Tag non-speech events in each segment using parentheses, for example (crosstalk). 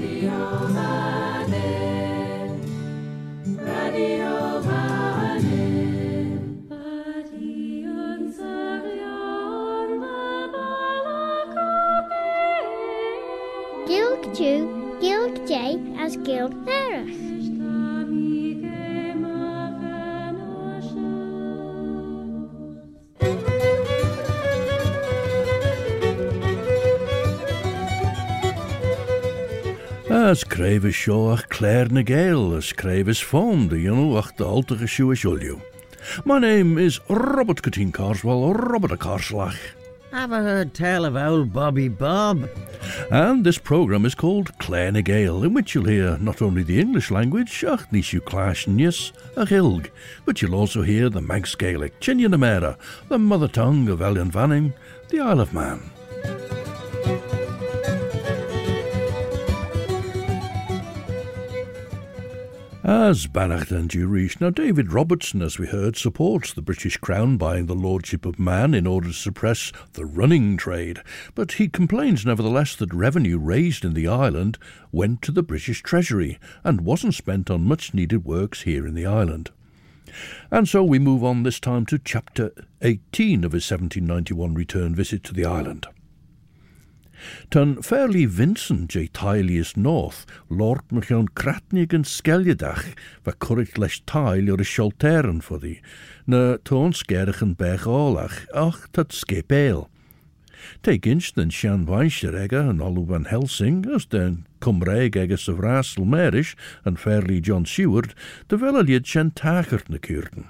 the Almighty. As kréfh seo ach Claare ny Gael, as kréfhs fond, you know, ach the altige sjoe My name is Robert Corteen Carswell, or Robert a Carslach. Have I heard tell of old Bobby Bob? And this programme is called Claare ny Gael, in which you'll hear not only the English language, ach nis yw clash nius a hilg, but you'll also hear the Manx Gaelic, Chinian Amera, the mother tongue of Ellan Vannin, the Isle of Man. As Bannacht and Jurish, now David Robertson, as we heard, supports the British Crown buying the Lordship of Man in order to suppress the running trade, but he complains nevertheless that revenue raised in the island went to the British Treasury and wasn't spent on much needed works here in the island. And so we move on this time to chapter 18 of his 1791 return visit to the island. Tun fairly Vincent J. Tylius North, Lord Machon Kratnig and Skeljedach, va currit leis tail or a sholteren for thee, na toon skerich and bech allach, ach tat skepeel. Take instant Shan Weischer egge and Olu van Helsing, as den Cumraeg egge of Rasel Merish and fairly John Seward, de velalied Shan Tachert na Kuurten.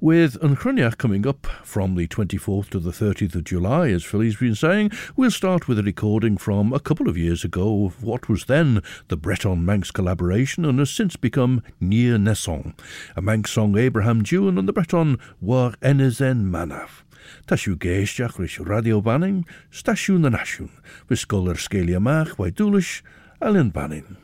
With Yn Chruinnaght coming up from the 24th to the 30th of July, as Philly's been saying, we'll start with a recording from a couple of years ago of what was then the Breton Manx collaboration and has since become Near Nesson, a Manx song Abraham Juan and the Breton War Enezenn Manav. Tashu géisteach ris radio Vannin, stasiwn na nasiwn, viscolar scalia mach, waidúlish, Ellan Vannin.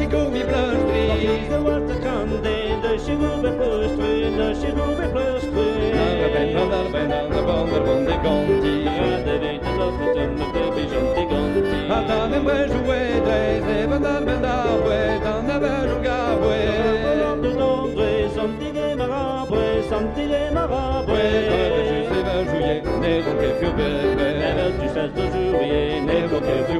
chikovi plöstri. Det var det kan det, det chikovi plöstri, det chikovi plöstri. När jag vet vad där benan, bandar bandar ganti. Ja, det vet jag, det vet jag, det Atan en bwe Never give you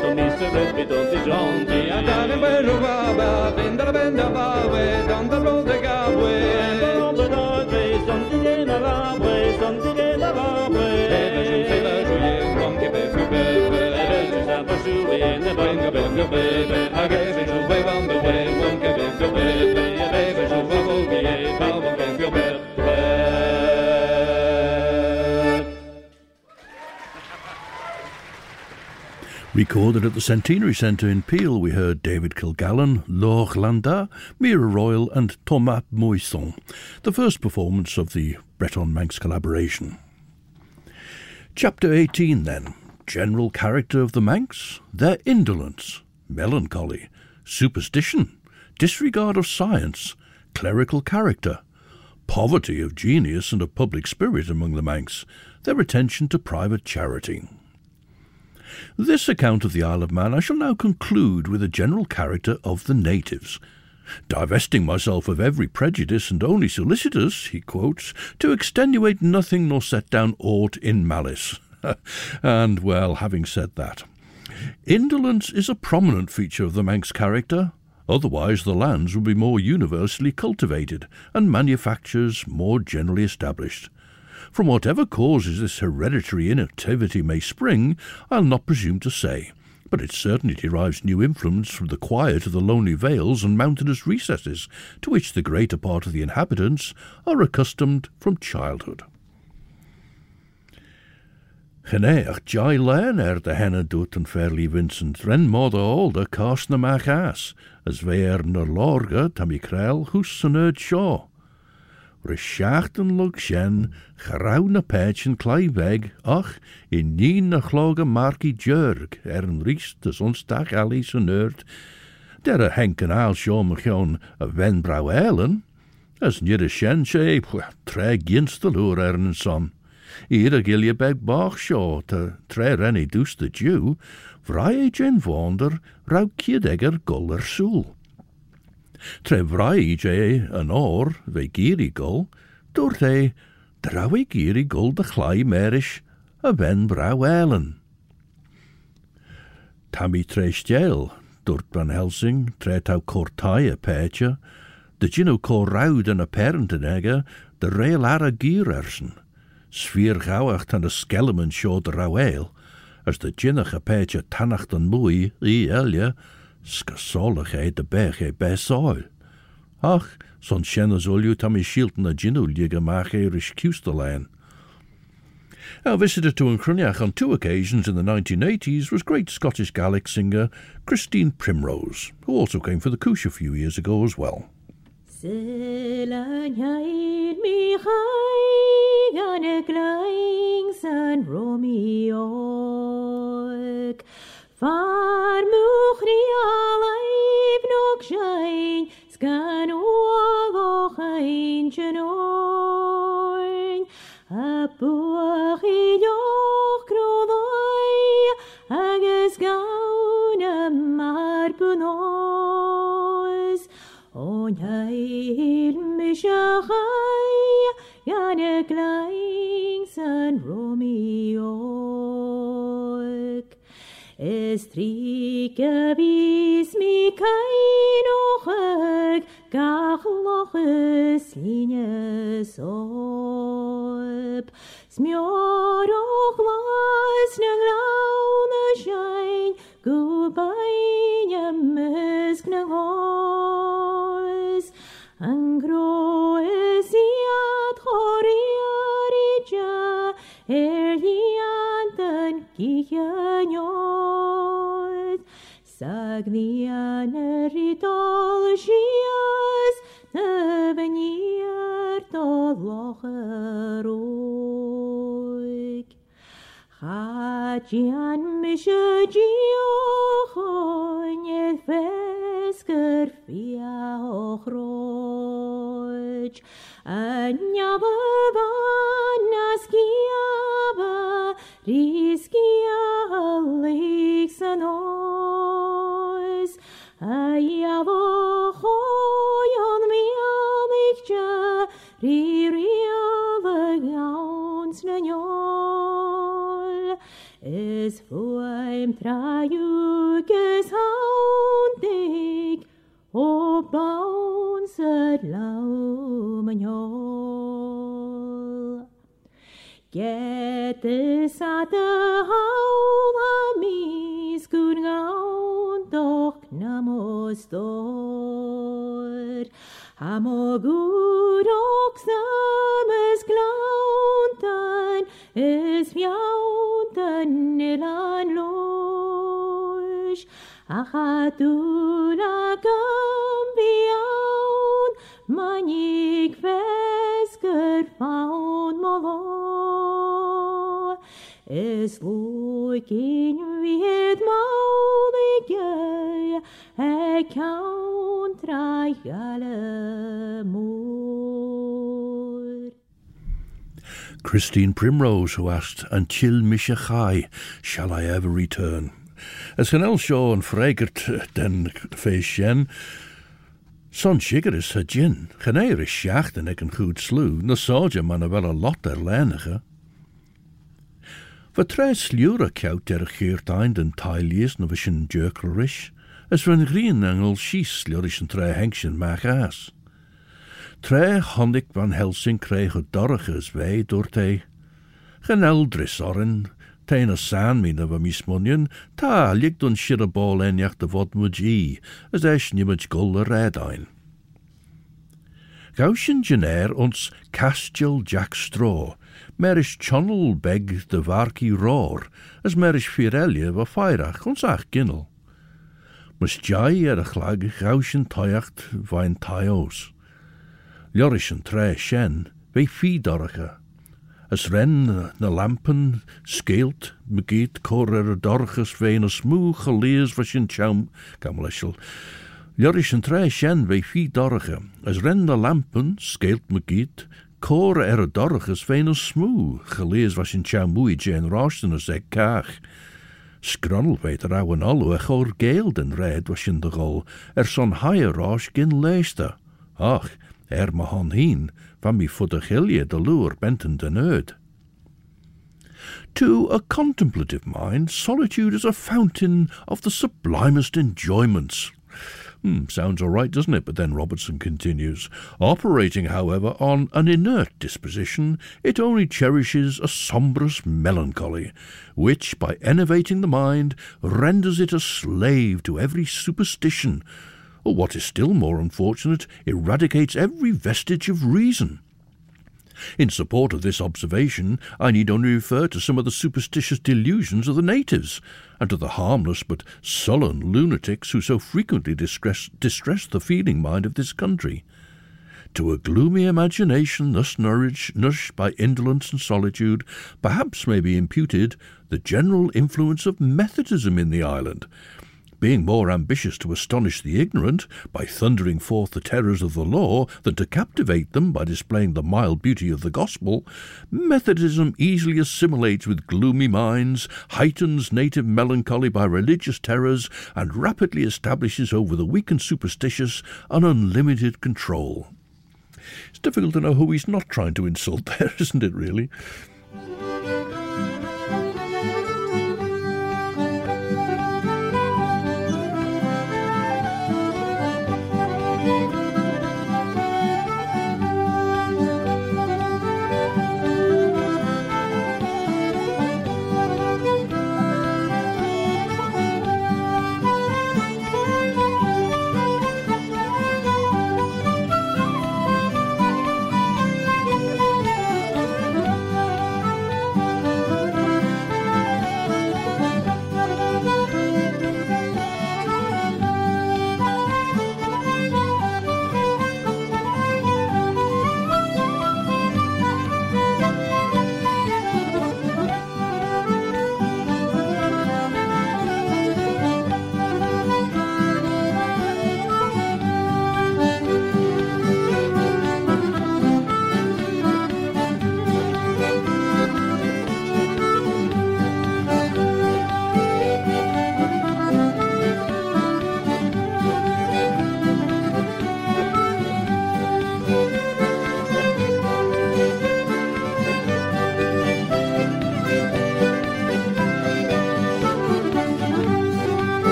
the Mr. Red, we don't be John, the I got him where you are, but in the bend of our way, down the road they got way. Venga, venga, baby, I guess it's a wave on the way. Venga, venga, baby, baby, so I will be a power, venga, venga, Recorded at the Centenary Centre in Peel, we heard David Kilgallen, Laure Mira Royal, and Thomas Moisson, the first performance of the Breton Manx collaboration. Chapter 18 then. General character of the Manx, their indolence, melancholy, superstition, disregard of science, clerical character, poverty of genius and of public spirit among the Manx, their attention to private charity. This account of the Isle of Man I shall now conclude with a general character of the natives. Divesting myself of every prejudice and only solicitous, he quotes, to extenuate nothing nor set down aught in malice. (laughs) and, well, having said that, indolence is a prominent feature of the Manx character. Otherwise, the lands would be more universally cultivated and manufactures more generally established. From whatever causes this hereditary inactivity may spring, I'll not presume to say, but it certainly derives new influence from the quiet of the lonely vales and mountainous recesses to which the greater part of the inhabitants are accustomed from childhood. Geneig jai learn er de henne doet en fairly Vincent, ren mod olde cast na mach as, as weer na lorge tam i hús an erd shaw. Re schachten lug shen, grauw na ach, in nien na chloge markie jurg, er een ries de zonstag allies en der henken aal machon a wen brau elen, as nid a shen she, treg ginste loer er een son. Ieder gil je beg bach seo te tre renny dus de Jew, vrij jen vonder rauw kiedegger guller soel. Trefraig e yn or, fe girigol, dwrt e, draw e girigol dychlai merish y ben braw elen. Tam i treis diel, dwrt bran Helsing, tre taw cortai y pecha, dy gyn o corawd yn y perent yn ega, dy reil ar y gyr ersyn. Sfyr gawach tan y sgelm yn siod y rawael, as dy gynach y pecha tanacht yn mwy i elia, skasoligheid de berg e besoil. Ach, son sjenne zul ju tam i shilten a ginnu liga mach eirish Kusterlein. Our visitor to Yn Chruinnaght on two occasions in the 1980s was great Scottish Gaelic singer Christine Primrose, who also came for the Coosh a few years ago as well. Selanyaid mi chai gan y glaings yn Romeog. Far mwch ni alaif nog shain, sgan ogoch ein genoin. A buach i dioch groddai, agus gawn y marbunoes. On heil mishachai, gan y glaings yn Romeog. Is tri gybys mi cain ochag, gach lochus línes op. Smior och glas na glauna shain, gubain ymys gna hos. Ang groesiad choriar i ja, er yn gianioed. Sagnian yr idol sias, na fyniar doloch yr oeg. Chadian mysio gioch o'n e fesgyr fia o'ch the gowns na nyol. Is fuai Een trajuikes handig op onze laumenjol. Get is at de houwe mis kun gaun doch namos dor. Hamo gud och sames glauntan is fjauntan ilan lois. Achatula gambiaun manig vesker faun molo. Is looking with maulige e countra galamur. Christine Primrose, who asked, An till mise chaoidh, shall I ever return? Het genel show en an den fé. Son sigur is het gin, genéir is seach en ik een goed sloe, na sója man wel a lot der lenige. Wat twee sluúra kout der geurt eind nou, en na as van engel síís sluúris an tre hengschen meach aas. Tre handig van Helsing kreeg het wij door te. tein a sanmína bh mí munnin, tá ligún siad a ball éneacht a bhd mudí, as éis nimid go a rédain. Gá sin gennéir ons Castil Jack Straw, mer is Channel beg de bharcií ráir, as mer is firelie a feirach ons ach ginnel. Mas deai ar a chhlaag gá sin taiacht bhain taos. Loriris an tré sin, bhí fidarige As ren na lampen, skeelt, begeet cor er dorchas vein a smoe geleers was in cham, gamleshel. Lorischen tre shen fi dorcha. As ren na lampen, skeelt begeet, cor er dorchas vein a smoe geleers was in cham moei jen rosten as ek kach. Scrunnel weet er ouwen allo a chor geel den red was in de gol, er son haier rosh gin leester. Ach, er ma han heen, van mi voor de loer benten de neud. To a contemplative mind, solitude is a fountain of the sublimest enjoyments. Hmm, sounds all right, doesn't it? But then Robertson continues Operating, however, on an inert disposition, it only cherishes a sombrous melancholy, which, by enervating the mind, renders it a slave to every superstition, or what is still more unfortunate, eradicates every vestige of reason. In support of this observation, I need only refer to some of the superstitious delusions of the natives, and to the harmless but sullen lunatics who so frequently distress, distress the feeling mind of this country. To a gloomy imagination thus nourished, nourished by indolence and solitude, perhaps may be imputed the general influence of Methodism in the island, being more ambitious to astonish the ignorant by thundering forth the terrors of the law than to captivate them by displaying the mild beauty of the gospel, Methodism easily assimilates with gloomy minds, heightens native melancholy by religious terrors, and rapidly establishes over the weak and superstitious an unlimited control. It's difficult to know who he's not trying to insult (laughs) there, isn't it, really?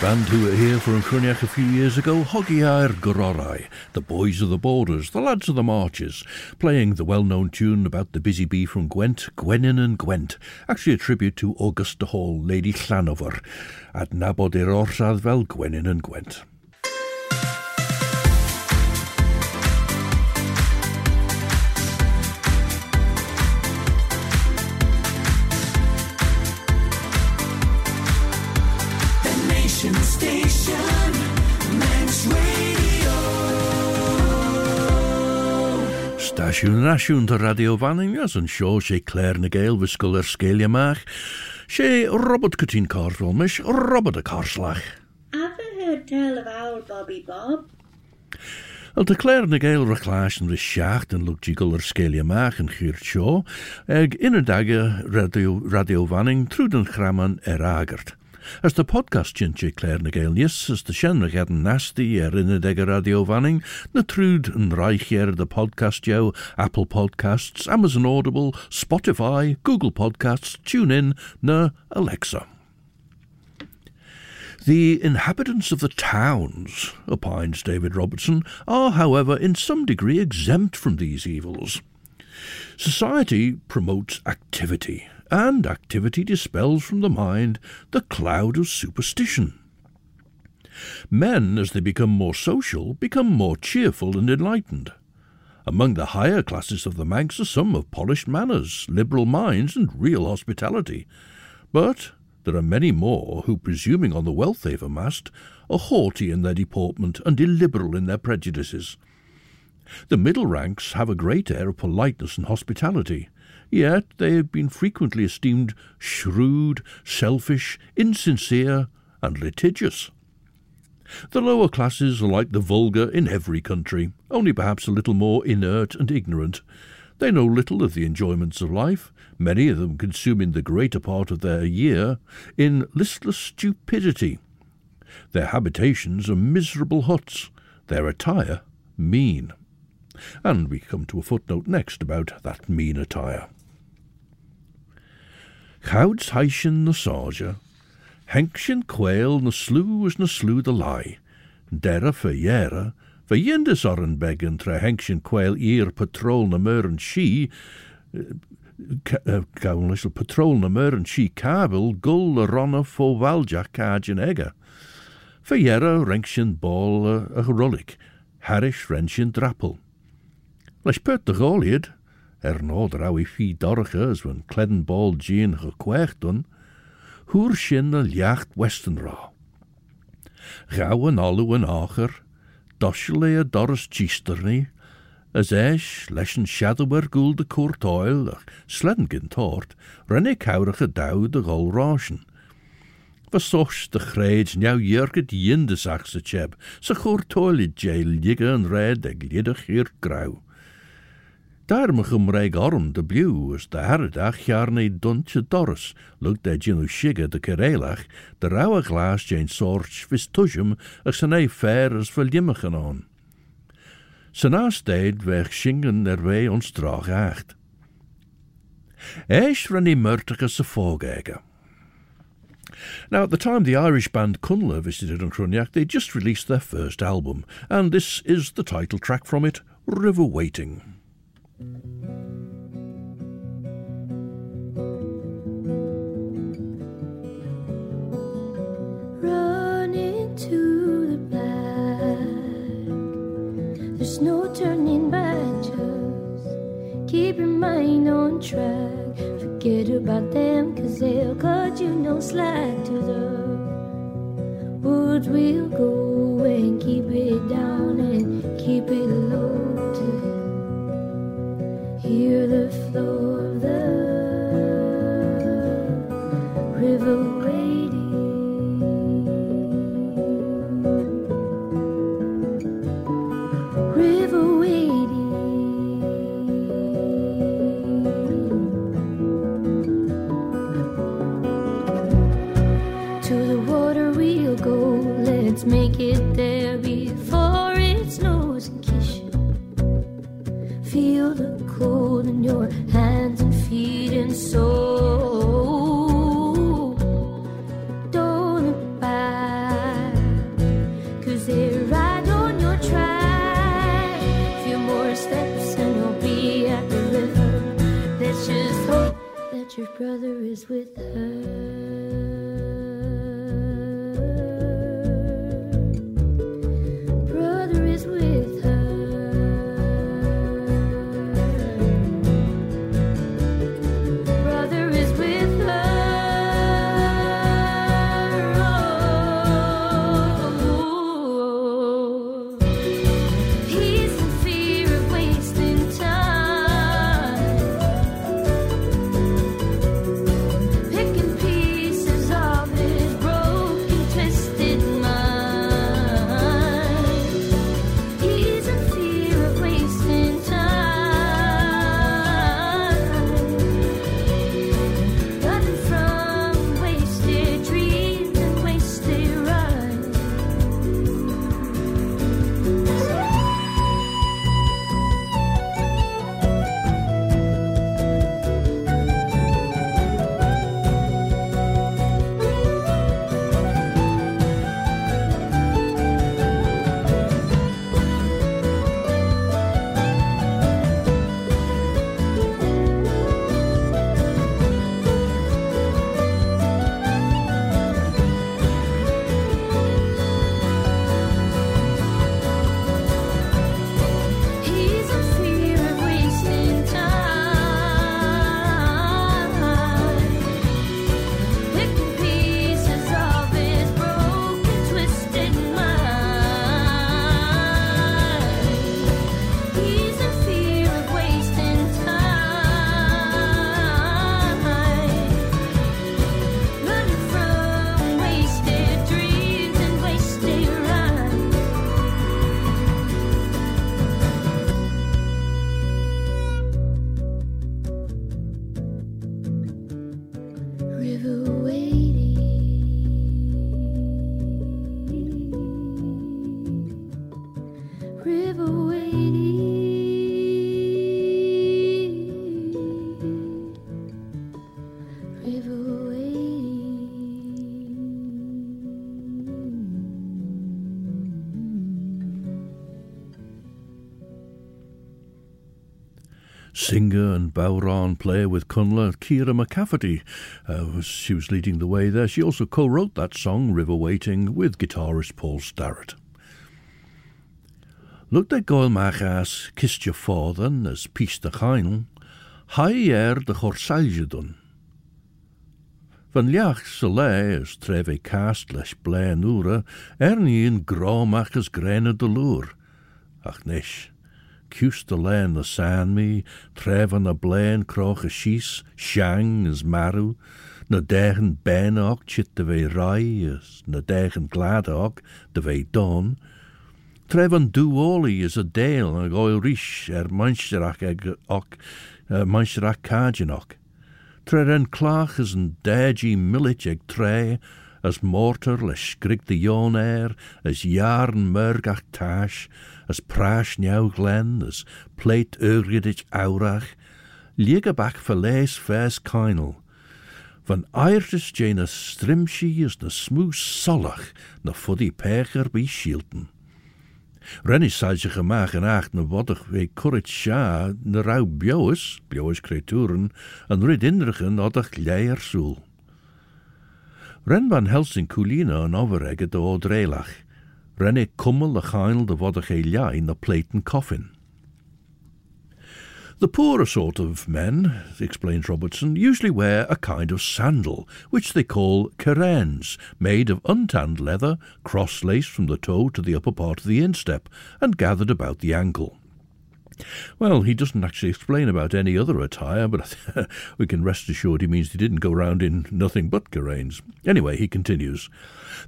band who were here for Incriniac a few years ago, Hogiair Gororai, the boys of the borders, the lads of the marches, playing the well-known tune about the busy bee from Gwent, Gwenin and Gwent, actually a tribute to Augusta Hall, Lady Llanover, at Nabod i'r orsad fel Gwenin and Gwent. Stasiwn nasiwn dy radio fanningas yn sio sé Claare ny Gael fysgol yr sgelia mach, sé Robert Cytun Corfol, mis Robert y Corslach. Ever heard tell of old Bobby Bob? Al de Claare ny Gael reclaas yn rysjacht yn lwg gigol yr sgelia mach yn chyrt sio, ag un y dagau radio, radio Vannin trwyd yn chraman er agert. As de podcast jintje Claare ny Gael nis, as de shenrich had nasty er in dega radio Vannin, na trwyd yn reich er podcast jou, Apple Podcasts, Amazon Audible, Spotify, Google Podcasts, TuneIn, na Alexa. The inhabitants of the towns, opines David Robertson, are, however, in some degree exempt from these evils. Society promotes activity, and activity dispels from the mind the cloud of superstition. Men, as they become more social, become more cheerful and enlightened. Among the higher classes of the Manx are some of polished manners, liberal minds, and real hospitality. But there are many more who, presuming on the wealth they've amassed, are haughty in their deportment and illiberal in their prejudices. The middle ranks have a great air of politeness and hospitality, yet they have been frequently esteemed shrewd, selfish, insincere, and litigious. The lower classes are like the vulgar in every country, only perhaps a little more inert and ignorant. They know little of the enjoyments of life, many of them consuming the greater part of their year in listless stupidity. Their habitations are miserable huts, their attire mean. And we come to a footnote next about that mean attire. Chawds haishin na sája, Henkshin quail na slew is na slew the lie, Dera fe yera, fe yindis or begin tra henkshin quail ear patrol na mer and she, gawn little patrol na mer and she cabil gull a ronna fo valja cajin ega. Fe yera renkshin ball a, a rullick, harish renkshin drappel. Leis pert de goliad, er nod rau i fi dorches when cledden ball gyn ge kwechtun, hur shinna ljacht westen ra. Gau an alu an acher, doschle a doris chisterni, as eis leschen shadower gul de kurt oil, ach sledden gyn tort, renne kaurach a dau de gol raschen. Besoch de greids nou jurket jinde sakse cheb, se goor toilet jail jige en red ag liedig hier grau. Daar me gymreig orm de bliw as de herredach jarne duntje doris, lukt de ginu shigge de kerelach, de rauwe glaas jane sorch vis tujum ach san ei fair as verlimmigen on. Sen aasteid weg shingen er wei ons draag echt. Eish ran i murtige se fogege. Now, at the time the Irish band Connla visited Yn Chruinnaght, they just released their first album, and this is the title track from it, River Waiting. Run into the black. There's no turning back, just keep your mind on track. Forget about them, cause they'll cut you no slack to the woods we'll go and keep it down and keep it Singer and bodhrán player with Connla, Ciara McCafferty. Uh, she was leading the way there. She also co wrote that song, River Waiting, with guitarist Paul Starrett. Look de goil machas, kist je fádan as pís de chainl, hai er de chorsailje dun. Van leach sa le as tref cast leis blein úra, er in grámach as gréine de lúr. Ach nish, Cús de lein na san mi, tref an na blein croch a síos, seang as marú, na dechen benach chit de vei rai as na dechen gladach de vei don, tref an dúóli is a déal ag oil ríis er meinsterach ag och, uh, meinsterach cájanach. Tre an clach as an dégi millit ag tre, as mortar le skrig de joon air, as jaren merg ach tash, as prash nieuw glen, as pleit eurgedich aurach, liege bach verlees vers keinel. Van eirtis jane strimshi is na smoes solach, na fuddy pecher by shielten. Rennie said zich gemaag en acht na waddig we currit sja na rauw bjoes, bjoes creaturen, en rid indrigen oddag leier soel. Ren van Helsing Coolina en overegge de oordreilach. Renne kummel er de chainel de waddig e ljai na platen coffin. The poorer sort of men, explains Robertson, usually wear a kind of sandal, which they call kerens, made of untanned leather, cross-laced from the toe to the upper part of the instep, and gathered about the ankle. Well, he doesn't actually explain about any other attire, but (laughs) we can rest assured he means he didn't go round in nothing but kerenes. Anyway, he continues,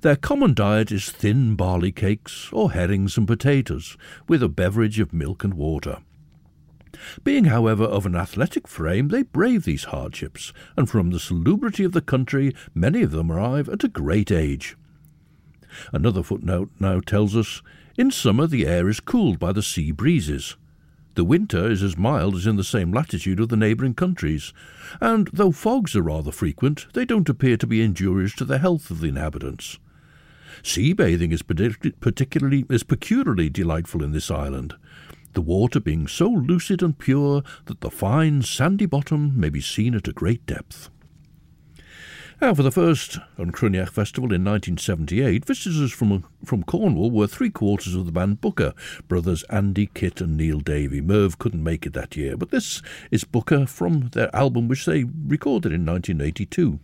Their common diet is thin barley cakes or herrings and potatoes, with a beverage of milk and water. Being, however, of an athletic frame, they brave these hardships, and from the salubrity of the country, many of them arrive at a great age. Another footnote now tells us in summer the air is cooled by the sea breezes. The winter is as mild as in the same latitude of the neighbouring countries, and though fogs are rather frequent, they don't appear to be injurious to the health of the inhabitants. Sea bathing is partic- particularly is peculiarly delightful in this island, the water being so lucid and pure that the fine sandy bottom may be seen at a great depth. Now, for the first Yn Chruinnaght Festival in 1978, visitors from, from Cornwall were three quarters of the band Bucca, brothers Andy, Kit, and Neil Davey. Merv couldn't make it that year, but this is Bucca from their album which they recorded in 1982.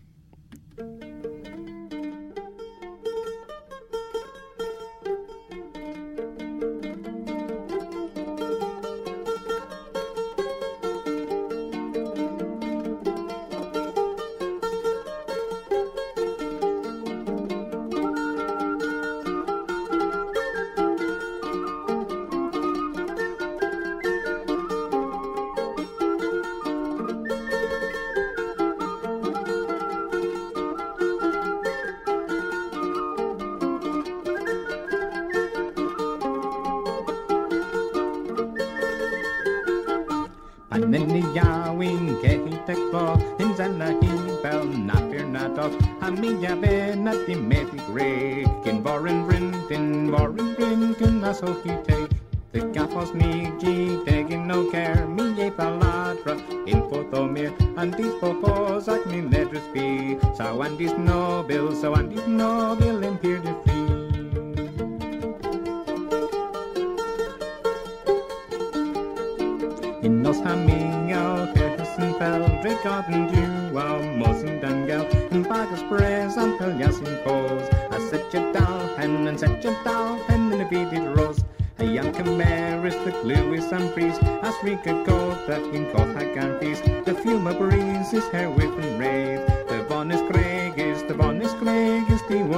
Is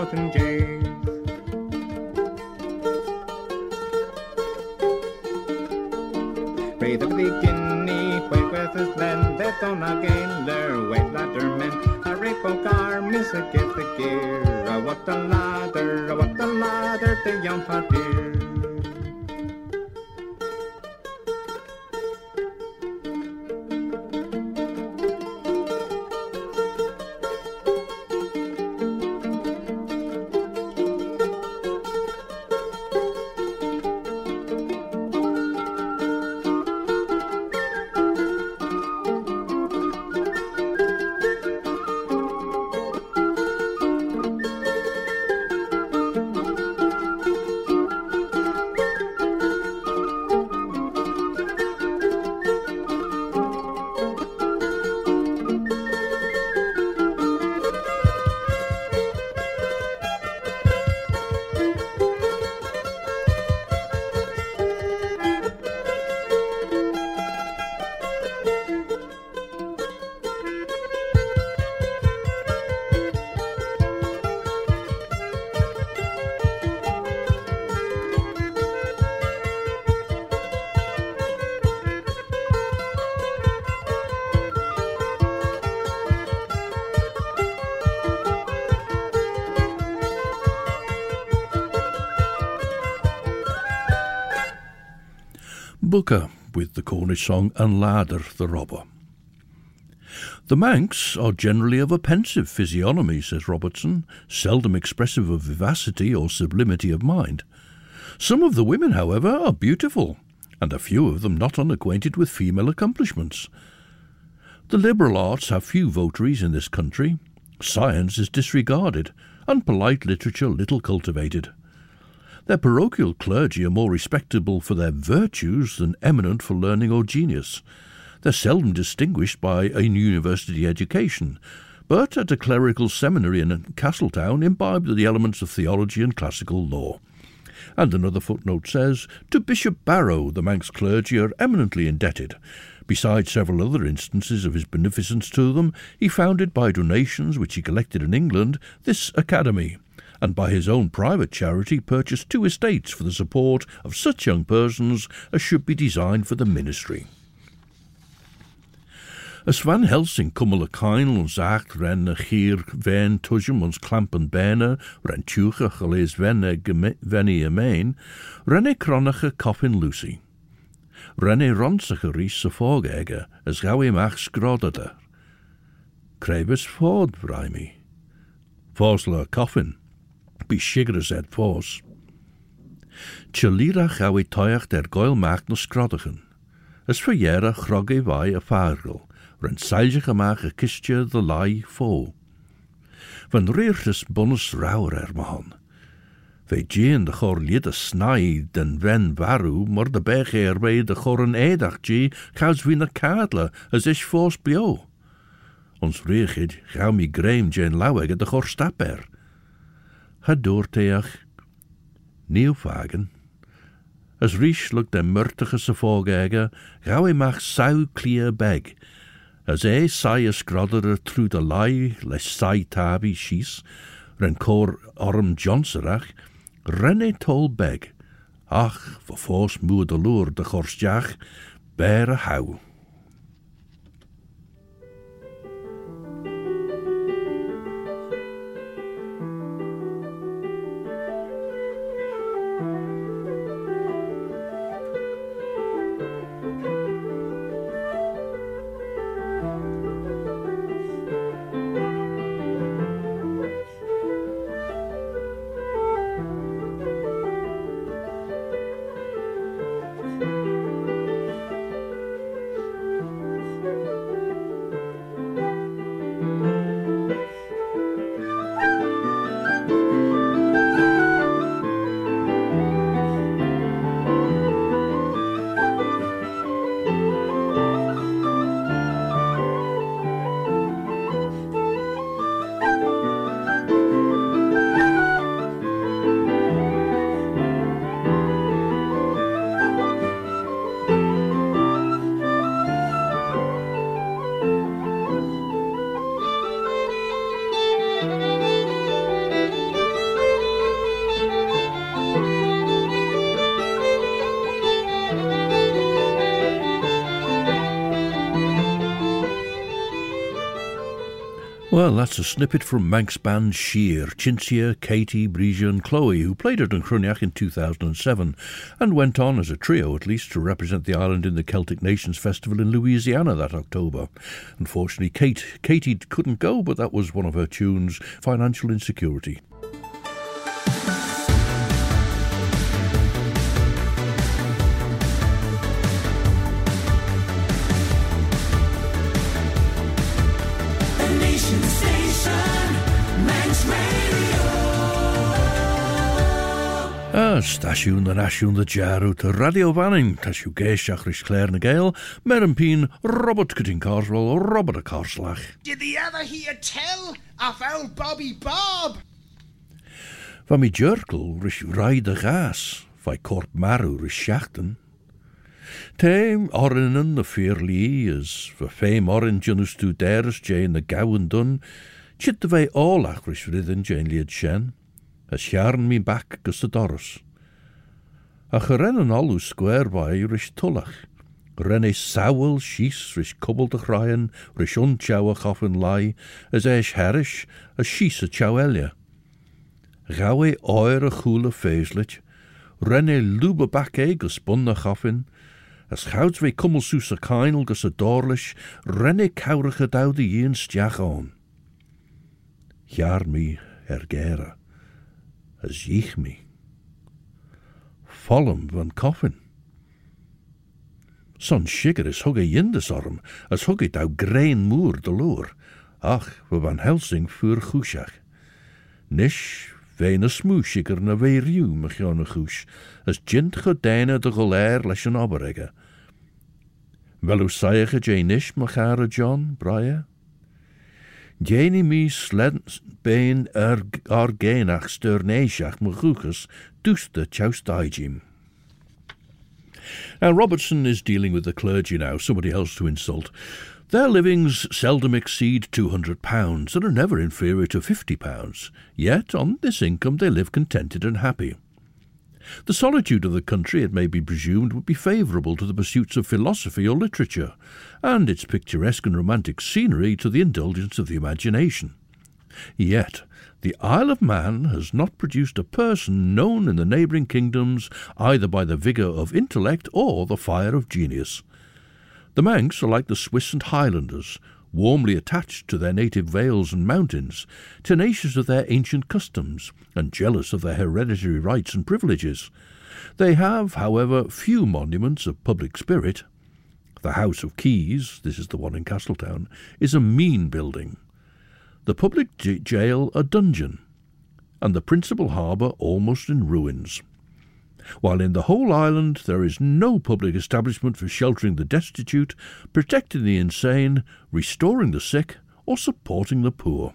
the beginning, wait with his land, on a gainer, wait ladder men, a rainbow car, miss a get the gear, a what the ladder, a what the ladder, the young. Bucca with the Cornish song An Ladr the Robber. The Manx are generally of a pensive physiognomy, says Robertson, seldom expressive of vivacity or sublimity of mind. Some of the women, however, are beautiful, and a few of them not unacquainted with female accomplishments. The liberal arts have few votaries in this country. Science is disregarded, and polite literature little cultivated. Their parochial clergy are more respectable for their virtues than eminent for learning or genius. They're seldom distinguished by a university education, but at a clerical seminary in Castletown imbibed the elements of theology and classical law. And another footnote says, To Bishop Barrow the Manx clergy are eminently indebted. Besides several other instances of his beneficence to them, he founded by donations which he collected in England this academy, and by his own private charity purchased two estates for the support of such young persons as should be designed for the ministry. As Van Helsing kummel a kain ons acht ren chir ven tujem ons klampen bene, ren tuche gelees venne venny a main, renne kronnige coffin Lucy. Renne ronsige ries sa fogege, as gauw im ach skrodade. Krebes ford, Raimi. Fosla coffin. Be shigres et fos. Chalira gauw i toiach der goil maak no skrodigen. As verjere grogge vai a fargel, ren seilge gemaak a kistje de lai fo. van reertes bonus rauwer er mahan. Ve Jane de chor lied a snai den ven varw mor de bech er bei de chor an edach G chaus vi na cadla as is fos bio. Ons reechid gauw mi greim Jane laweg de chor stapper. het doortijg. Nieuw vagen. Als Ries lukt de murtige ze voorgegen, we mach mag zou klier beg. Als hij sias is grodderer troe de laai, les saai tabi schies, ren koor arm jonserach, renne tol beg. Ach, voor fors moe de loer de gorstjach, bere hou. Well, that's a snippet from Manx band Sheear, Chintzia, Katie, Brija and Chloe, who played at Drumcruniach in 2007 and went on, as a trio at least, to represent the island in the Celtic Nations Festival in Louisiana that October. Unfortunately, Kate, Katie couldn't go, but that was one of her tunes, Financial Insecurity. Stasiwn yn asiwn the jarw to Radio Vannin, tasiw geisiach rys Claare ny Gael, Meron Peen, Robert Corteen Carswell, Robert a Carslach. Did the other hear tell of old Bobby Bob? Van mi jerkel rys rai de gas, vai corp marw rys siachten. Teim orinnen the fearly is, for fame orin junus tu deres Jane the gowan dun, chit de vei olach rys rydyn Jane liad shen, as jarn mi back gus de doris. ach en allú square bai ris tullach. Renne saoil síos ris cobalt a chráin risún a chofan lai, as eis heris a síos a teile. Ga é áir a choúla renne lube bac é go spun as goud wij kummelsús a kainel gus a renne kourige doude jeen stiach aan. Jaar mi ergera, as jich mi. Follem van coffin. Son shiger is hugge yindes orm, as hugge dau grain moer de loer. Ach, we van Helsing voor goeshach. Nish, vein a smoeshiger na ve riw mechion a goes, as jint gedeine de golair leis an oberege. Wel hoe saige jay nish machara John, Braia? Jeni mi sled bein er argenach sternesiach mechuches, duste chaustaijim. Now, Robertson is dealing with the clergy now, somebody else to insult. Their livings seldom exceed £200 and are never inferior to £50. Yet, on this income, they live contented and happy. The solitude of the country, it may be presumed, would be favourable to the pursuits of philosophy or literature, and its picturesque and romantic scenery to the indulgence of the imagination. Yet, the Isle of Man has not produced a person known in the neighbouring kingdoms either by the vigour of intellect or the fire of genius. The Manx are like the Swiss and Highlanders, warmly attached to their native vales and mountains, tenacious of their ancient customs, and jealous of their hereditary rights and privileges. They have, however, few monuments of public spirit. The House of Keys, this is the one in Castletown, is a mean building. the public j- jail a dungeon, and the principal harbour almost in ruins. While in the whole island there is no public establishment for sheltering the destitute, protecting the insane, restoring the sick, or supporting the poor.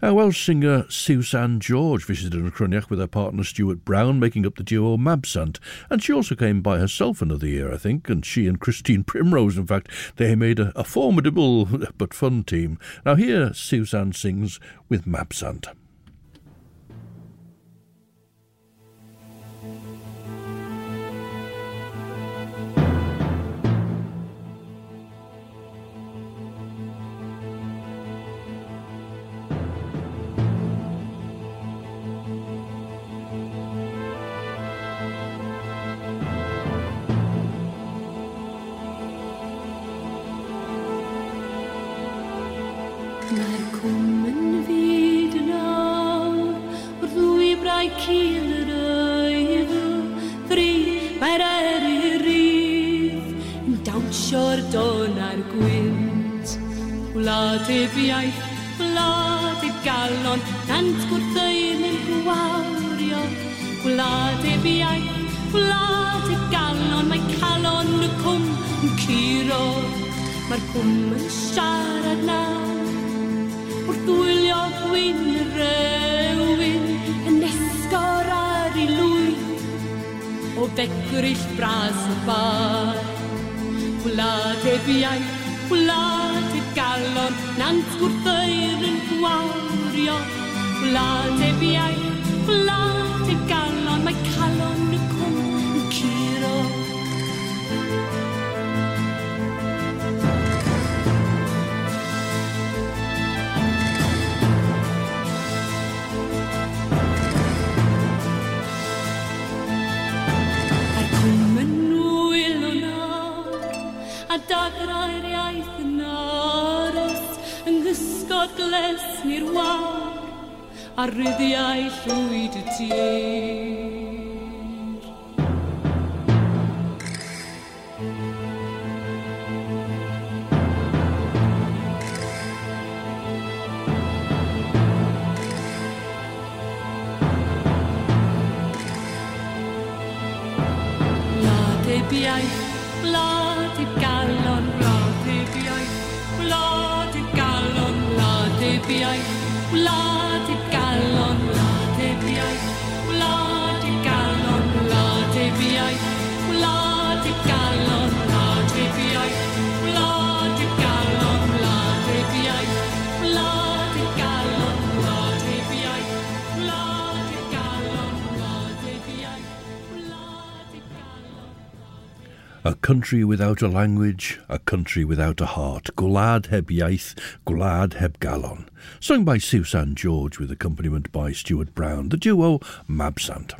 Our Welsh singer Susan George visited Chruinnaght with her partner Stuart Brown, making up the duo Mabsant, and she also came by herself another year, I think, and she and Christine (laughs) Primrose, in fact, they made a, a formidable but fun team. Now here Susan sings with Mabsant. Cwm yn siarad nawr Wrth wylio gwyn rewyn Yn esgor ar ei lwy O begryll bras y bar. Wlad heb iaith, wlad heb galon Nant gwrthyr yn gwario. Wlad heb iaith, wlad heb galon arddiau llwyd y tir. Country without a language, a country without a heart. Gwlad heb iaith, gwlad heb galon. Sung by Susan George with accompaniment by Stuart Brown, the duo Mabsant.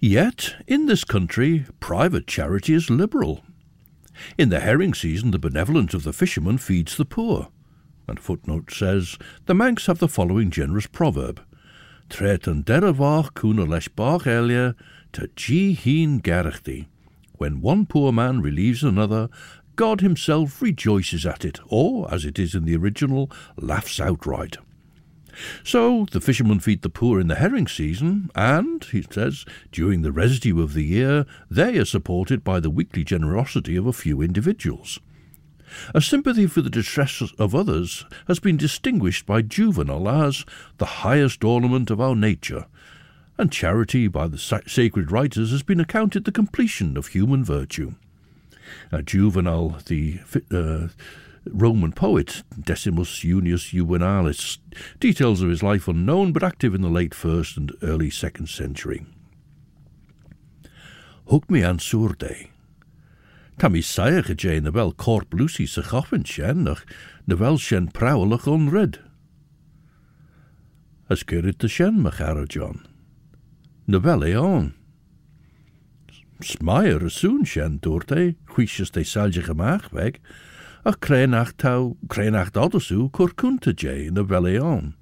Yet, in this country, private charity is liberal. In the herring season, the benevolence of the fisherman feeds the poor. And footnote says, the Manx have the following generous proverb. Tret yn derafach leis bach elia, ta gi hin gerachti. When one poor man relieves another, God himself rejoices at it, or, as it is in the original, laughs outright. So the fishermen feed the poor in the herring season, and, he says, during the residue of the year, they are supported by the weekly generosity of a few individuals. A sympathy for the distress of others has been distinguished by Juvenal as the highest ornament of our nature, and charity by the sacred writers has been accounted the completion of human virtue. Uh, Juvenal, the uh, Roman poet, Decimus Junius Juvenalis, details of his life unknown but active in the late first and early second century. Hwg mi an sourde. Ta mi saich y jay na fel corp Lucy sy choffin sien ach na fel sien prawlach onred. As gyrid dy John. de Velleon. Smaier soon, shen doorte, huisjes de salje gemach weg, a krenach tau, krenach dodosu, kurkunta jay in de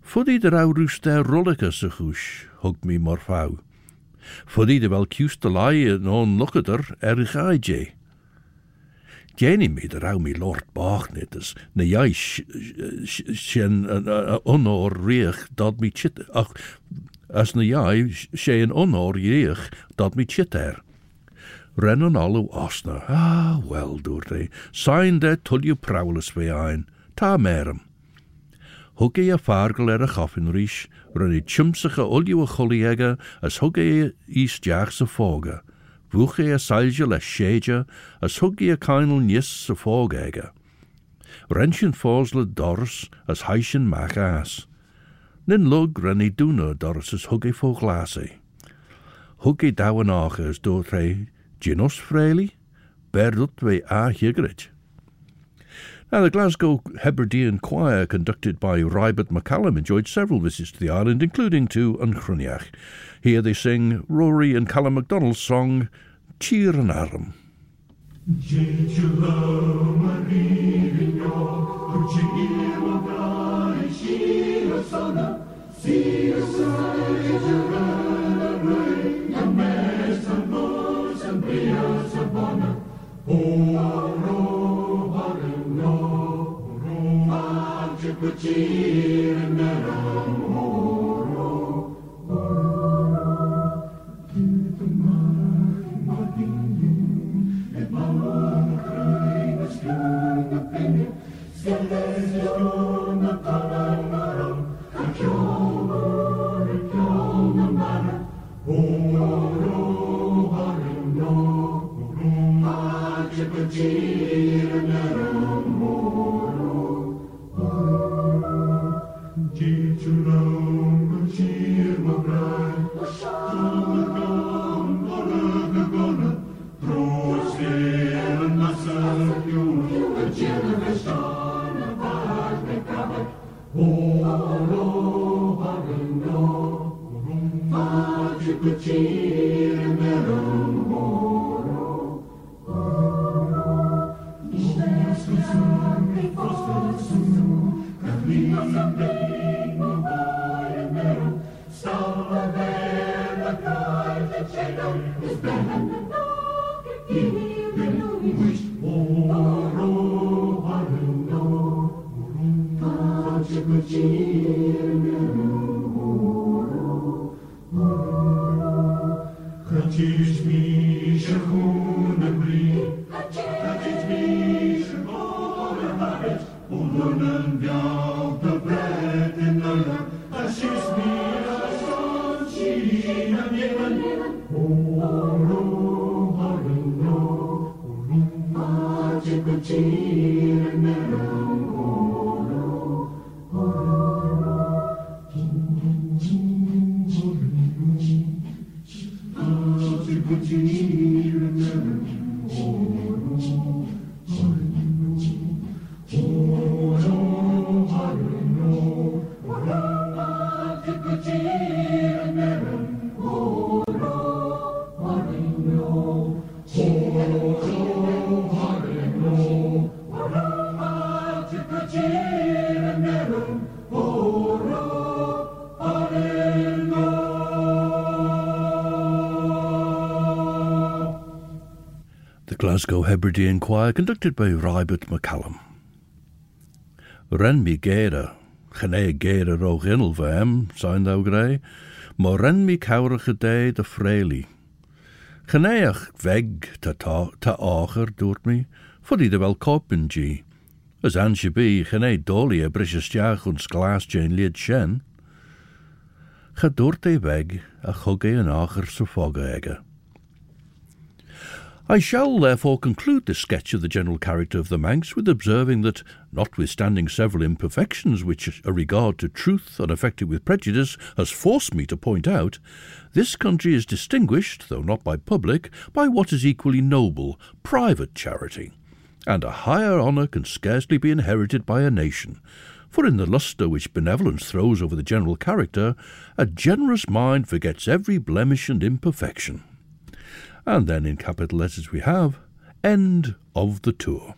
Voor die de rau ruste rullica so hush, hug me morfau. die de wel kust de en on lookader erich je. jay. Geni mi de rouw mi lord bachnit as ne jai shen an eh, eh, eh, onor oh, riach dod mi chit ach as na jai sé an onor riech dat mi chit er. Ren an alw osna, ah, wel, dŵr de, sain de tulju prawlus fe ein, ta merem. Hwg e a fargl er a chaffin rys, ryn i chymsach a olju a choliega, as hwg e is jach sa foga. Fwch e a sailja le sheja, as hwg e a kainl nis sa fogega. Renshin fos le dors, as haishin mach as. Nin lug ren i duna dors as hwg e fo glasi. Hwg e dawan ach as do tre, ginos freili, berdut ve a higrit. Now, the Glasgow Hebridean Choir, conducted by Robert McCallum, enjoyed several visits to the island, including to Yn Chruinnaght. Here they sing Rory and Callum MacDonald's song, Tir an airm. Lucir merom oro oro Dit mar madin Et mamar krein Skan penim Skan generation of ours recovered. oh, oh, oh, oh, The Glasgow Hebridean Choir, conducted by Rybert McCallum. Ren mi gera, chene gera ro ginnel va hem, sein thou grey, maar ren mi cawrige day de freili. Geneach weg ta, ta, ta acher doort mi, for die de wel kopen. As bi, gene dolly a jaag ons glas jane lied shen. Ga doort e weg, a an acher so fogge I shall therefore conclude this sketch of the general character of the Manx with observing that, notwithstanding several imperfections which a regard to truth unaffected with prejudice has forced me to point out, this country is distinguished, though not by public, by what is equally noble, private charity. And a higher honour can scarcely be inherited by a nation, for in the lustre which benevolence throws over the general character, a generous mind forgets every blemish and imperfection. And then in capital letters we have End of the Tour.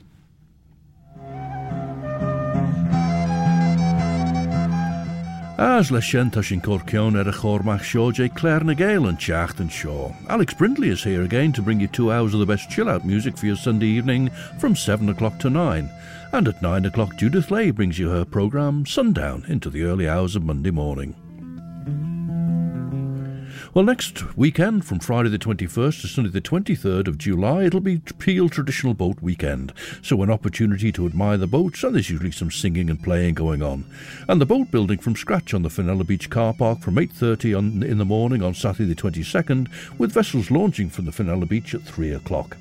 As Leshenta sin Corcion er a chormach show J. Claare ny Gael and Chacht Shaw. Alex Brindley is here again to bring you two hours of the best chill out music for your Sunday evening from 7 o'clock to 9. And at 9 o'clock, Judith Lay brings you her programme Sundown into the early hours of Monday morning. Well, next weekend, from Friday the 21st to Sunday the 23rd of July, it'll be Peel Traditional Boat Weekend. So, an opportunity to admire the boats, and there's usually some singing and playing going on. And the boat building from scratch on the Fenella Beach car park from 8.30 on, in the morning on Saturday the 22nd, with vessels launching from the Fenella Beach at 3 o'clock.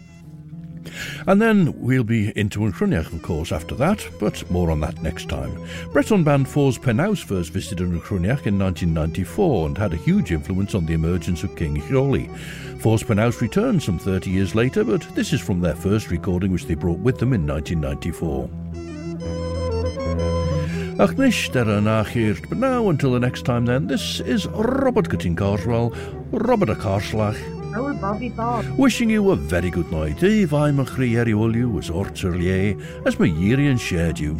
And then we'll be into Yn Chruinnaght, of course, after that, but more on that next time. Breton band Forzh Penaos first visited Yn Chruinnaght in 1994 and had a huge influence on the emergence of King Chiaullee. Forzh Penaos returned some 30 years later, but this is from their first recording which they brought with them in 1994. Ach nish der but now until the next time then, this is Robert Corteen Carswell, Robert a Carslach, Bobby Bob. Wishing you a very good night. Eve I'm a chrieri you as orcher as my Yirian shared you.